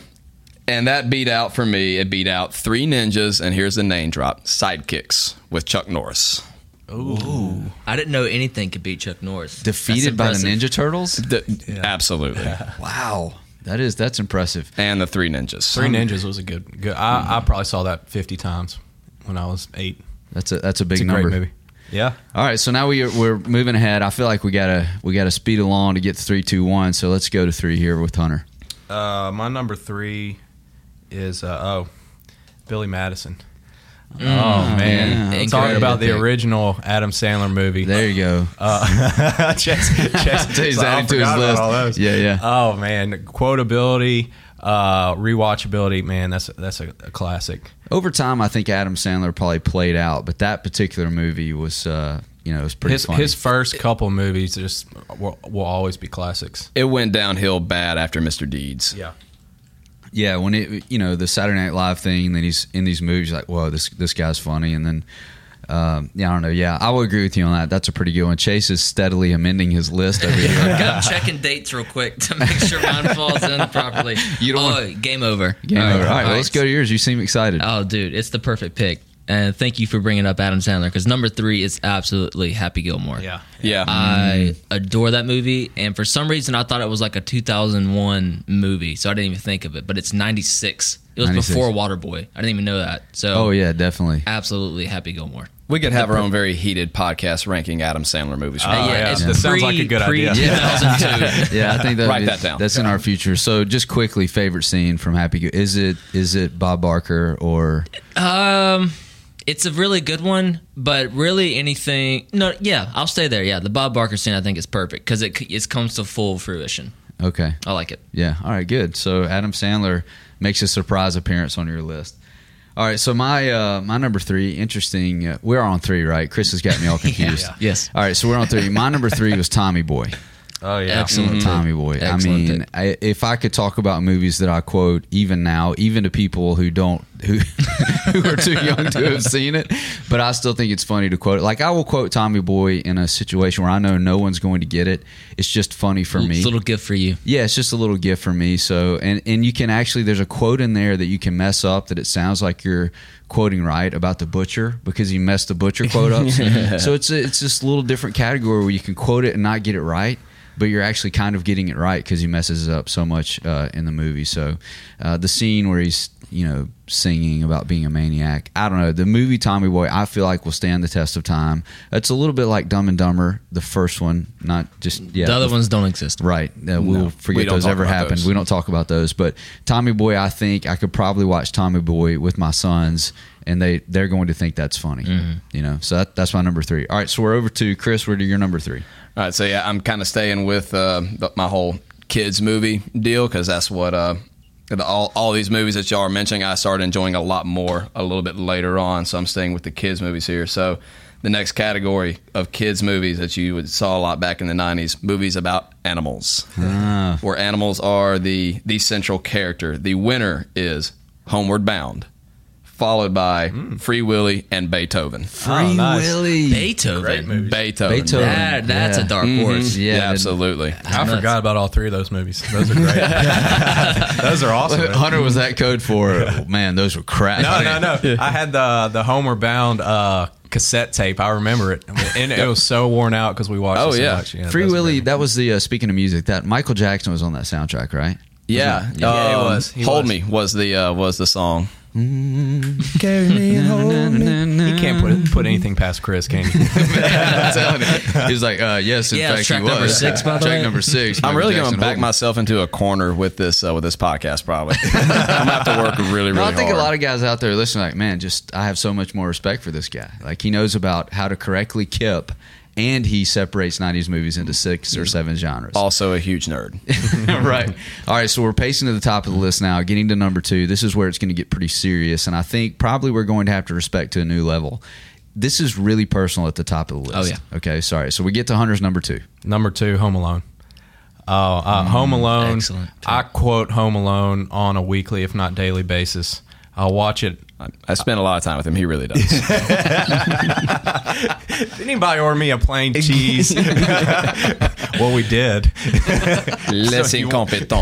and that beat out for me. It beat out Three Ninjas, and here's the name drop: Sidekicks with Chuck Norris. I didn't know anything could beat Chuck Norris. Defeated by the Ninja Turtles. The- Absolutely. Wow, that is that's impressive. And the Three Ninjas. Three Ninjas was a good. good I, I probably saw that fifty times when I was eight. That's a that's a big It's a number. great movie. Yeah. All right, so now we are, we're moving ahead. I feel like we gotta we gotta speed along to get to three, two, one. So let's go to three here with Hunter. Uh, my number three is uh, oh, Billy Madison. Oh man, yeah. talking about the original Adam Sandler movie. There you go. Uh, Chase, Chase, He's so adding to his list. all those. Yeah, yeah. Oh man, quotability, uh, rewatchability. Man, that's that's a, a classic. Over time, I think Adam Sandler probably played out, but that particular movie was, uh, you know, it was pretty His funny. his first couple movies just will, will always be classics. It went downhill bad after Mr. Deeds. Yeah. Yeah, when it, you know, the Saturday Night Live thing, and then he's in these movies, like, whoa, this this guy's funny, and then. Um, yeah, I don't know. Yeah, I will agree with you on that. That's a pretty good one. Chase is steadily amending his list every year. I'm checking dates real quick to make sure mine falls in properly. You don't oh, game over. Game over. All right, well, let's go to yours. You seem excited. Oh, dude, it's the perfect pick. And thank you for bringing up Adam Sandler because number three is absolutely Happy Gilmore. Yeah. Yeah. I adore that movie, and for some reason, I thought it was like a 2001 movie, so I didn't even think of it. But it's 96. It was 96. before Waterboy. I didn't even know that. So, oh yeah, definitely. absolutely Happy Gilmore. we could have our own very heated podcast ranking Adam Sandler movies. Oh, Uh, yeah. it's That sounds like a good pre- idea. Yeah. Yeah, I think that Write that down. That's in our future. So, just quickly, favorite scene from Happy. Gil- Is it is it Bob Barker or Um, it's a really good one, but really anything. No, yeah, I'll stay there. Yeah, the Bob Barker scene I think is perfect because it it comes to full fruition. okay? I like it. Yeah. All right. Good. So Adam Sandler makes a surprise appearance on your list. All right. So my uh, my number three. Interesting. Uh, we're on three, right? Chris has got me all confused. Yeah. Yes. All right. So we're on three. My number three was Tommy Boy. Oh yeah. Excellent. Mm-hmm. pick. Tommy Boy. I mean. I, if I could talk about movies that I quote even now, even to people who don't who who are too young to have seen it, but I still think it's funny to quote it. Like I will quote Tommy Boy in a situation where I know no one's going to get it. It's just funny for me. It's a little gift for you. Yeah, it's just a little gift for me. So, and and you can actually there's a quote in there that you can mess up that it sounds like you're quoting right about the butcher because he messed the butcher quote up. So it's a, it's this little different category where you can quote it and not get it right, but you're actually kind of getting it right because he messes it up so much uh, in the movie. So, uh, the scene where he's you know singing about being a maniac. I don't know. The movie Tommy Boy, I feel like will stand the test of time. It's a little bit like Dumb and Dumber, the first one, not just yeah. the other the ones don't exist. Right. Uh, we'll No, forget we those ever about happened. those. We don't talk about those. But Tommy Boy, I think I could probably watch Tommy Boy with my sons, and they they're going to think that's funny. You know. So that, that's my number three. All right. So we're over to Chris. Where do your number three? All right, so yeah, I'm kind of staying with uh, the- my whole kids movie deal because that's what uh, the, all all these movies that y'all are mentioning. I started enjoying a lot more a little bit later on, so I'm staying with the kids movies here. So the next category of kids movies that you would saw a lot back in the '90s, movies about animals, Ah. where animals are the the central character. The winner is Homeward Bound, followed by Free Willy and Beethoven. Oh, nice. Willy. Beethoven. Beethoven. Beethoven. That, that's Yeah. a dark horse. Yeah, Yeah, absolutely. I nuts. forgot about all three of those movies. Those are great. those are awesome. Hunter was that code for man. Those were crap. No, no, no. I had the the Homeward Bound uh, cassette tape. I remember it, and it was so worn out because we watched Oh, it so yeah. much. Yeah, Free those Willy. That was the uh, speaking of music. That Michael Jackson was on that soundtrack, right? Yeah, Yeah, he Um, was. He Hold was. Me was the uh, was the song. Carry me and hold me. He can't put put anything past Chris, can he? I'm telling you. He like, uh, yes, in Yeah, fact, track he was. number six, by the track way. number six. I'm Michael really going Jackson, to back Hold myself into a corner with this uh, with this podcast. Probably, I'm gonna have to work really, really No, I think hard. a lot of guys out there listening, like, man, just I have so much more respect for this guy. Like he knows about how to correctly kip, and he separates '90s movies into six or seven genres. also a huge nerd. right. All right. So we're pacing to the top of the list now, getting to number two. This is where it's going to get pretty serious, and I think probably we're going to have to respect to a new level. This is really personal at the top of the list. Oh, yeah. Okay. Sorry. So we get to Hunter's number two. Number two, Home Alone. Oh, uh, Home Alone. excellent. I quote Home Alone on a weekly, if not daily basis. I'll watch it. I, I spent a lot of time with him. He really does. Did anybody order me a plain cheese? well, we did. Les you- incompetents.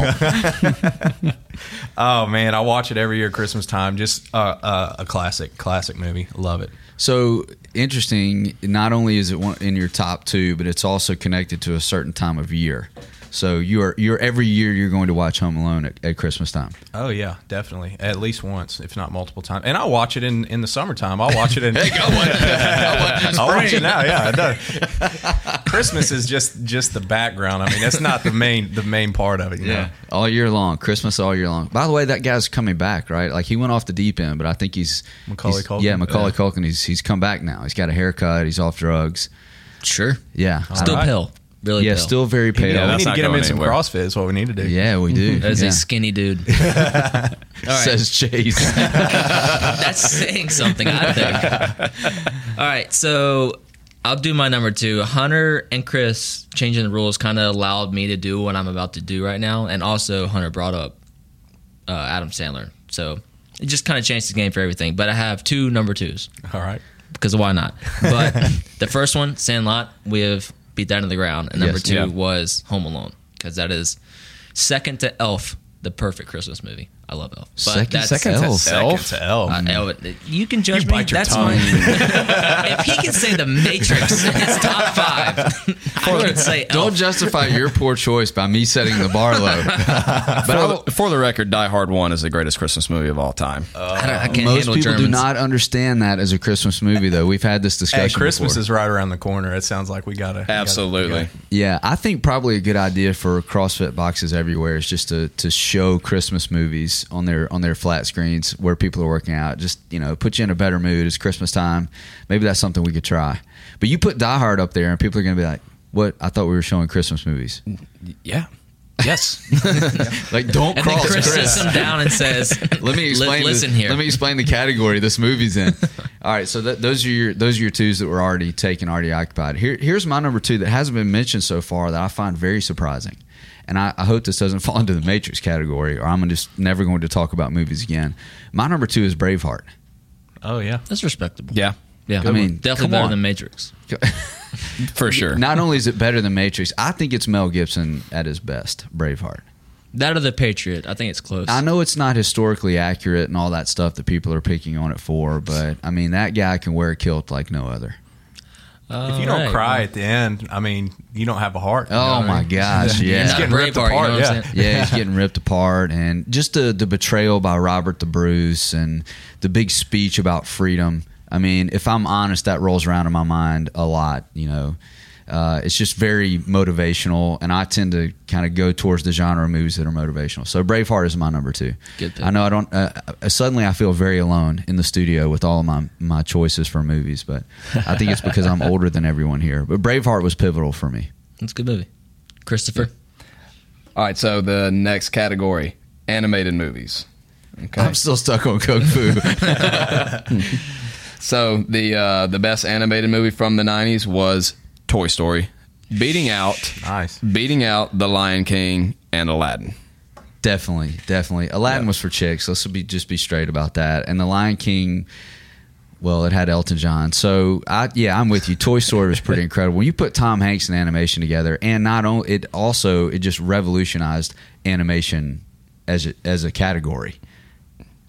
Oh man, I watch it every year Christmas time. Just uh, uh, a classic, classic movie. Love it. So interesting. Not only is it one in your top two, but it's also connected to a certain time of year. So you are you're every year you're going to watch Home Alone at, at Christmas time. Oh yeah, definitely. At least once, if not multiple times. And I'll watch it in, in the summertime. I'll watch it in. I watch it. I'll watch it now. Yeah, it. Christmas is just just the background. I mean, that's not the main the main part of it. You know? all year long, Christmas all year long. By the way, that guy's coming back, right? Like he went off the deep end, but I think he's Macaulay he's- Culkin? Yeah, Macaulay Yeah. Culkin. He's he's come back now. He's got a haircut. He's off drugs. Sure. Yeah, Still right. pale. Really yeah, pale. still very pale. Yeah, we need to get him going in some anywhere. CrossFit. Is what we need to do. Yeah, we do. As yeah. a skinny dude. All right. Says Chase. That's saying something, I think. All right, so I'll do my number two. Hunter and Chris changing the rules kind of allowed me to do what I'm about to do right now, and also Hunter brought up uh, Adam Sandler, so it just kind of changed the game for everything. But I have two number twos All right. because why not? But the first one, Sandlot, we have beat that into the ground, and number Yes. two Yeah. was Home Alone because that is second to Elf, the perfect Christmas movie. I love Elf. But Second- that's, second to Second Elf? to Elf. uh, Elf, you can judge You me. That's tongue. fine. if he can say The Matrix in his top five, I can say Don't justify your poor choice by me setting the bar low. But For will- the, for the record, Die Hard One is the greatest Christmas movie of all time. I, I can't most handle people Germans. do not understand that as a Christmas movie, though. We've had this discussion. Hey, Christmas before. is right around the corner. It sounds like we gotta we gotta- Absolutely. we gotta- Yeah, I think probably a good idea for CrossFit boxes everywhere is just to, to show Christmas movies on their on their flat screens where people are working out. Just you know, put you in a better mood. It's Christmas time. Maybe that's something we could try. But you put Die Hard up there, and people are going to be like, "What? I thought we were showing Christmas movies." Yeah. Yes. Like, don't And then cross Chris, Chris. sits him down and says, Let me explain. Li- listen this- here. Let me explain the category this movie's in. All right, so that, those are your those are your twos that were already taken, already occupied. Here, here's my number two that hasn't been mentioned so far that I find very surprising, and I, I hope this doesn't fall into the Matrix category, or I'm just never going to talk about movies again. My number two is Braveheart. Oh yeah. That's respectable. yeah. Yeah. I mean, definitely come better on. than Matrix. For sure. Not only is it better than Matrix, I think it's Mel Gibson at his best. Braveheart. That or The Patriot. I think it's close. I know it's not historically accurate and all that stuff that people are picking on it for, but I mean that guy can wear a kilt like no other. If you don't cry at the end, I mean, you don't have a heart. you oh, know Oh what I my mean? gosh, yeah. He's getting ripped Braveheart, you apart. know what I'm yeah. saying? yeah, he's getting ripped apart, and just the the betrayal by Robert the Bruce, and the big speech about freedom. I mean, if I'm honest, that rolls around in my mind a lot. You know, uh, it's just very motivational, and I tend to kind of go towards the genre of movies that are motivational. So Braveheart is my number two. Good pick. I know I don't. Uh, uh, suddenly, I feel very alone in the studio with all of my my choices for movies, but I think it's because I'm older than everyone here. But Braveheart was pivotal for me. That's a good movie. Christopher. All right. So the next category animated movies. Okay. I'm still stuck on Kung Fu. So the uh, the best animated movie from the '90s was Toy Story, beating out Nice. beating out The Lion King and Aladdin. Definitely, definitely. Aladdin Yeah. was for chicks. Let's be just be straight about that. And the Lion King, well, it had Elton John. So I, yeah, I'm with you. Toy Story was pretty incredible. When you put Tom Hanks and animation together, and not only it also it just revolutionized animation as a, as a category.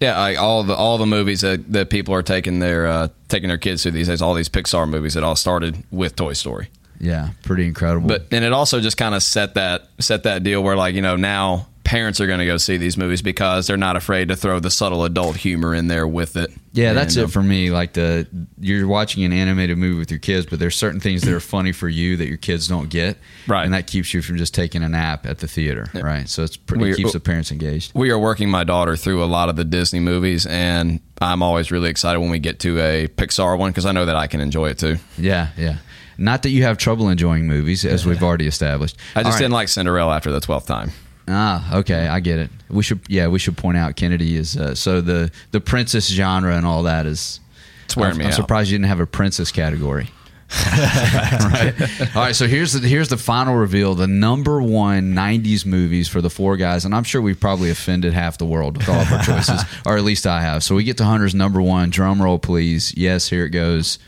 Yeah, like all the all the movies that, that people are taking their uh, taking their kids to these days. All these Pixar movies that all started with Toy Story. Yeah, pretty incredible. But and it also just kind of set that set that deal where like you know now parents are going to go see these movies because they're not afraid to throw the subtle adult humor in there with it. Yeah, that's And, it for me. Like the you're watching an animated movie with your kids, but there's certain things that are funny for you that your kids don't get, Right. And that keeps you from just taking a nap at the theater, right? So it's pretty We- keeps the parents engaged. we are working my daughter through a lot of the Disney movies, and I'm always really excited when we get to a Pixar one because I know that I can enjoy it too. Yeah, yeah. Not that you have trouble enjoying movies, as we've already established. I just right. didn't like Cinderella after the twelfth time. Ah, okay, I get it. We should, yeah, we should point out Kennedy is uh, so the the princess genre and all that is. It's wearing I'm, me I'm out. surprised you didn't have a princess category. right. All right. So here's the here's the final reveal: the number one '90s movies for the four guys, and I'm sure we've probably offended half the world with all of our choices, or at least I have. So we get to Hunter's number one. Drum roll, please. Yes, here it goes.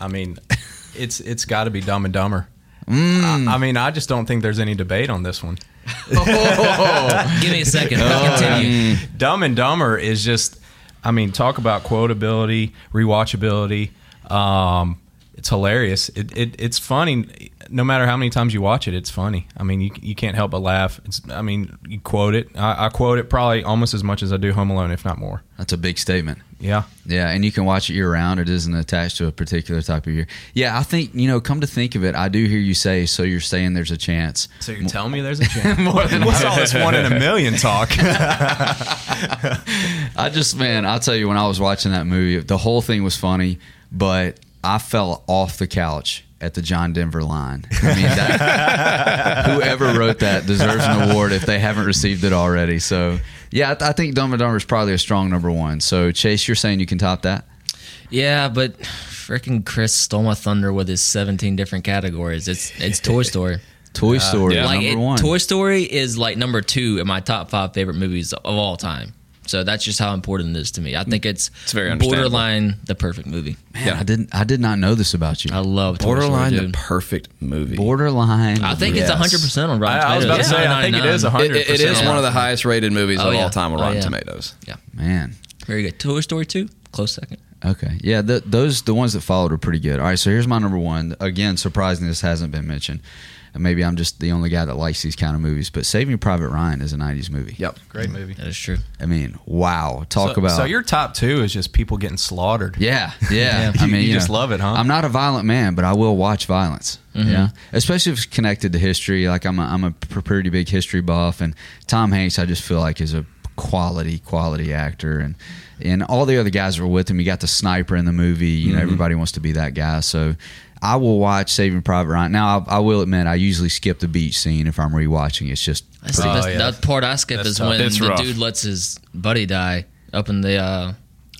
I mean, it's it's got to be Dumb and Dumber. Mm. I, I mean, I just don't think there's any debate on this one. Give me a second. I'll continue. Dumb and Dumber is just, I mean, talk about quotability, rewatchability. Um, it's hilarious. It, it it's funny. No matter how many times you watch it, it's funny. I mean, you you can't help but laugh. It's I mean, you quote it. I, I quote it probably almost as much as I do Home Alone, if not more. That's a big statement. Yeah. Yeah, and you can watch it year round. It isn't attached to a particular type of year. Yeah, I think you know. Come to think of it, I do hear you say. So you're saying there's a chance. So you're telling me there's a chance? More than What's all this one in a million talk? I just man, I'll tell you when I was watching that movie, the whole thing was funny, but I fell off the couch at the John Denver line. I mean, that, whoever wrote that deserves an award if they haven't received it already. So, yeah, I, th- I think Dumb and Dumber is probably a strong number one. So, Chase, you're saying you can top that? Yeah, but freaking Chris stole my thunder with his 17 different categories. It's it's Toy Story. Toy uh, Story, yeah. like number it- one. Toy Story is like number two in my top five favorite movies of all time. So that's just how important it is to me. I think it's, It's very borderline the perfect movie. Man, I didn't, I did not know this about you. I love Toy Borderline Story, the perfect movie. Borderline. I think it's Yes. 100 percent on Rotten I, I was about to Tomatoes. say, I think it is 100. It, it is Yeah. one of the highest rated movies Oh, of yeah. all time on Oh, Rotten yeah. Tomatoes. man. Very good. Toy Story 2, close second. Okay, yeah, th those the ones that followed are pretty good. All right, so here's my number one. Again, surprising this hasn't been mentioned. And maybe I'm just the only guy that likes these kind of movies, but Saving Private Ryan is a '90s movie. Yep. Great mm, movie. That is true. I mean, wow. Talk so, about So your top two is just people getting slaughtered. Yeah, yeah. Yeah. I mean, you you just know, love it, huh? I'm not a violent man, but I will watch violence. Mm-hmm. Yeah, especially if it's connected to history. Like I'm, a, I'm a p- pretty big history buff, and Tom Hanks, I just feel like is a quality, quality actor, and and all the other guys were with him. You got the sniper in the movie. You know, mm-hmm. everybody wants to be that guy. So. I will watch Saving Private Ryan. Now, I, I will admit, I usually skip the beach scene if I'm rewatching. It's just That's the Oh, yeah. That part I skip That's is tough. when It's the rough. dude lets his buddy die up in the, uh,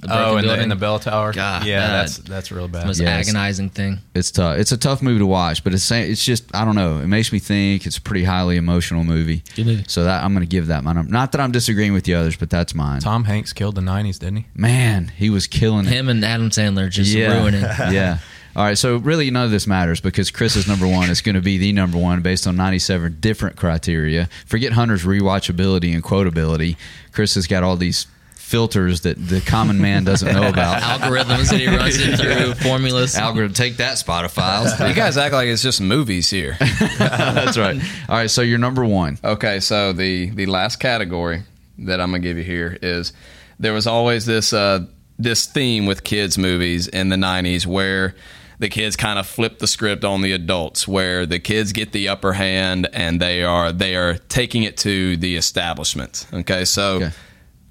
the Oh, in the, in the bell tower. God, yeah, that- that's that's real the bad. most Yes. agonizing thing. it's tough. It's a tough movie to watch, but it's it's just I don't know. It makes me think. It's a pretty highly emotional movie. Good movie. So that I'm going to give that my number. Not that I'm disagreeing with the others, but that's mine. Tom Hanks killed the '90s, didn't he? Man, he was killing it. Him and Adam Sandler just yeah. ruining. yeah. All right, so really none of this matters because Chris's number one is going to be the number one based on 97 different criteria. Forget Hunter's rewatchability and quotability. Chris has got all these filters that the common man doesn't know about. Algorithms that he runs it through, formulas. Algorithm, take that, Spotify. You guys act like it's just movies here. That's right. All right, so you're number one. Okay, so the the last category that I'm gonna give you here is there was always this uh, this theme with kids movies in the '90s where the kids kind of flip the script on the adults, where the kids get the upper hand and they are they are taking it to the establishment. Okay, so Okay.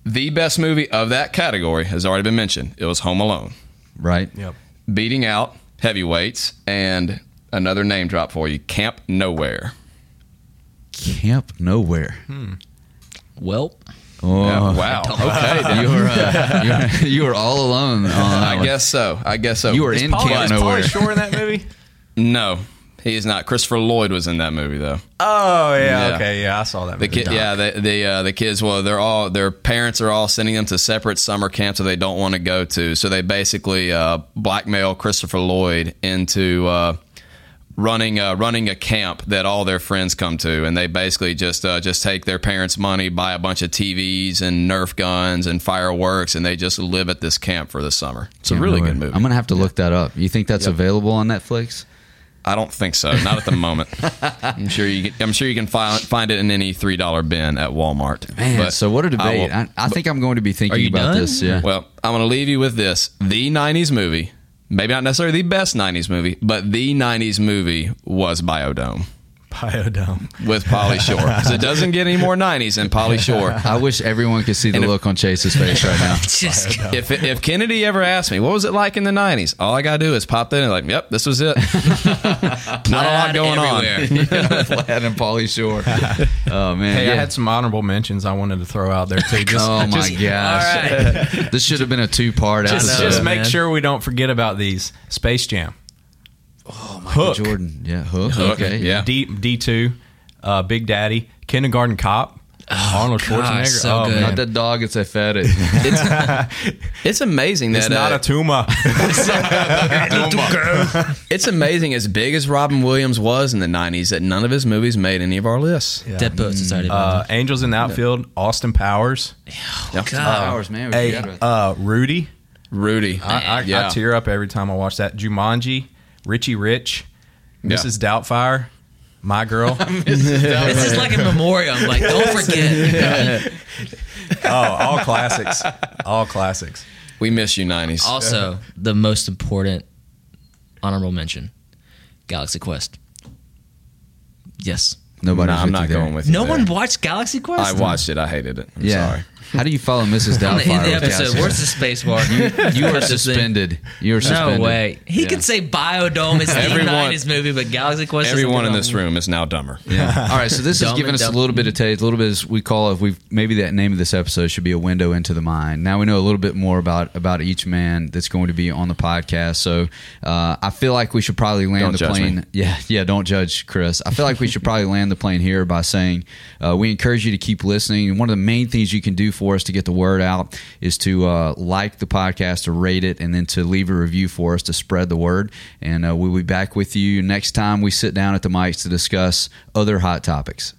the best movie of that category has already been mentioned. It was Home Alone, Right? Yep. beating out heavyweights, and another name drop for you, Camp Nowhere. Camp Nowhere. Hmm. Well, Oh, Yeah, wow. Okay, then. You were, uh, you were you were all alone. On I one. guess so. I guess so. You were in Pauly- Camp is Nowhere. Pauly Shore in that movie? No, he is not. Christopher Lloyd was in that movie though. Oh yeah, Yeah. okay, yeah, I saw that. The movie. kid, yeah, the the uh, the kids. Well, they're all their parents are all sending them to separate summer camps that they don't want to go to. So they basically uh, blackmail Christopher Lloyd into uh, running uh, running a camp that all their friends come to, and they basically just uh, just take their parents' money, buy a bunch of TVs and Nerf guns and fireworks, and they just live at this camp for the summer. It's a really Nowhere. good movie. I'm gonna have to look that up. You think that's available on Netflix? I don't think so. Not at the moment. I'm sure you. Can, I'm sure you can find find it in any three dollar bin at Walmart. Man, But so what a debate. will- I, I, think I'm going to be thinking you about done? this. Yeah. well, I'm going to leave you with this: the '90s movie, maybe not necessarily the best '90s movie, but the '90s movie was Biodome Biodome. with Pauly Shore. 'Cause it doesn't get any more '90s than Pauly Shore. I wish everyone could see the if- look on Chase's face right now. just If if Kennedy ever asked me what was it like in the '90s, all I gotta do is pop in and like, yep, this was it. not a lot plaid going on. everywhere. Plaid and Pauly Shore. Oh man. Hey, yeah. I had some honorable mentions I wanted to throw out there too. Just, oh my just, gosh. This should have been a two part Just, episode. just make man. sure we don't forget about these. Space Jam. Hook. Jordan. Yeah. Hook. Hook, Okay. yeah. D D two, uh, Big Daddy, Kindergarten Cop, Arnold gosh, Schwarzenegger. so oh good. man, Not that dog. It's a fed it. It's amazing that it's not uh, a tumor. It's amazing as big as Robin Williams was in the 90s that none of his movies made any of our lists. Yeah. Dead Poet Society. uh, Angels in the Outfield, Austin Powers, God. Powers, man. We hey, forgot about uh, Rudy. Rudy. I, I, yeah. I tear up every time I watch that. Jumanji, Richie Rich, Yeah. Mrs. Doubtfire, my girl. This is like a memorial. Like, don't forget. oh, all classics. All classics. We miss you, nineties. Also, the most important honorable mention Galaxy Quest. Yes. Nobody's Nah, I'm not you there. going with you. No there. one watched Galaxy Quest? I watched it. I hated it. I'm Yeah. sorry. How do you follow Mrs. On in Doubtfire? the episode, where's the space bar? you are suspended. You are suspended. No way. He Yeah. could say Biodome is the Everyone- 90s movie, but Galaxy Quest doesn't Everyone in this room is now dumber. Yeah. All right. So this is Dumb giving and us a little bit of taste, a little bit as we call it. We've maybe that name of this episode should be a window into the mind. Now we know a little bit more about about each man that's going to be on the podcast. So uh, I feel like we should probably land Don't the judge plane. me. Yeah, yeah. Don't judge Chris. I feel like we should probably land the plane here by saying uh, we encourage you to keep listening. And one of the main things you can do for us to get the word out is to uh, like the podcast, to rate it, and then to leave a review for us to spread the word. And uh, we'll be back with you next time we sit down at the mics to discuss other hot topics.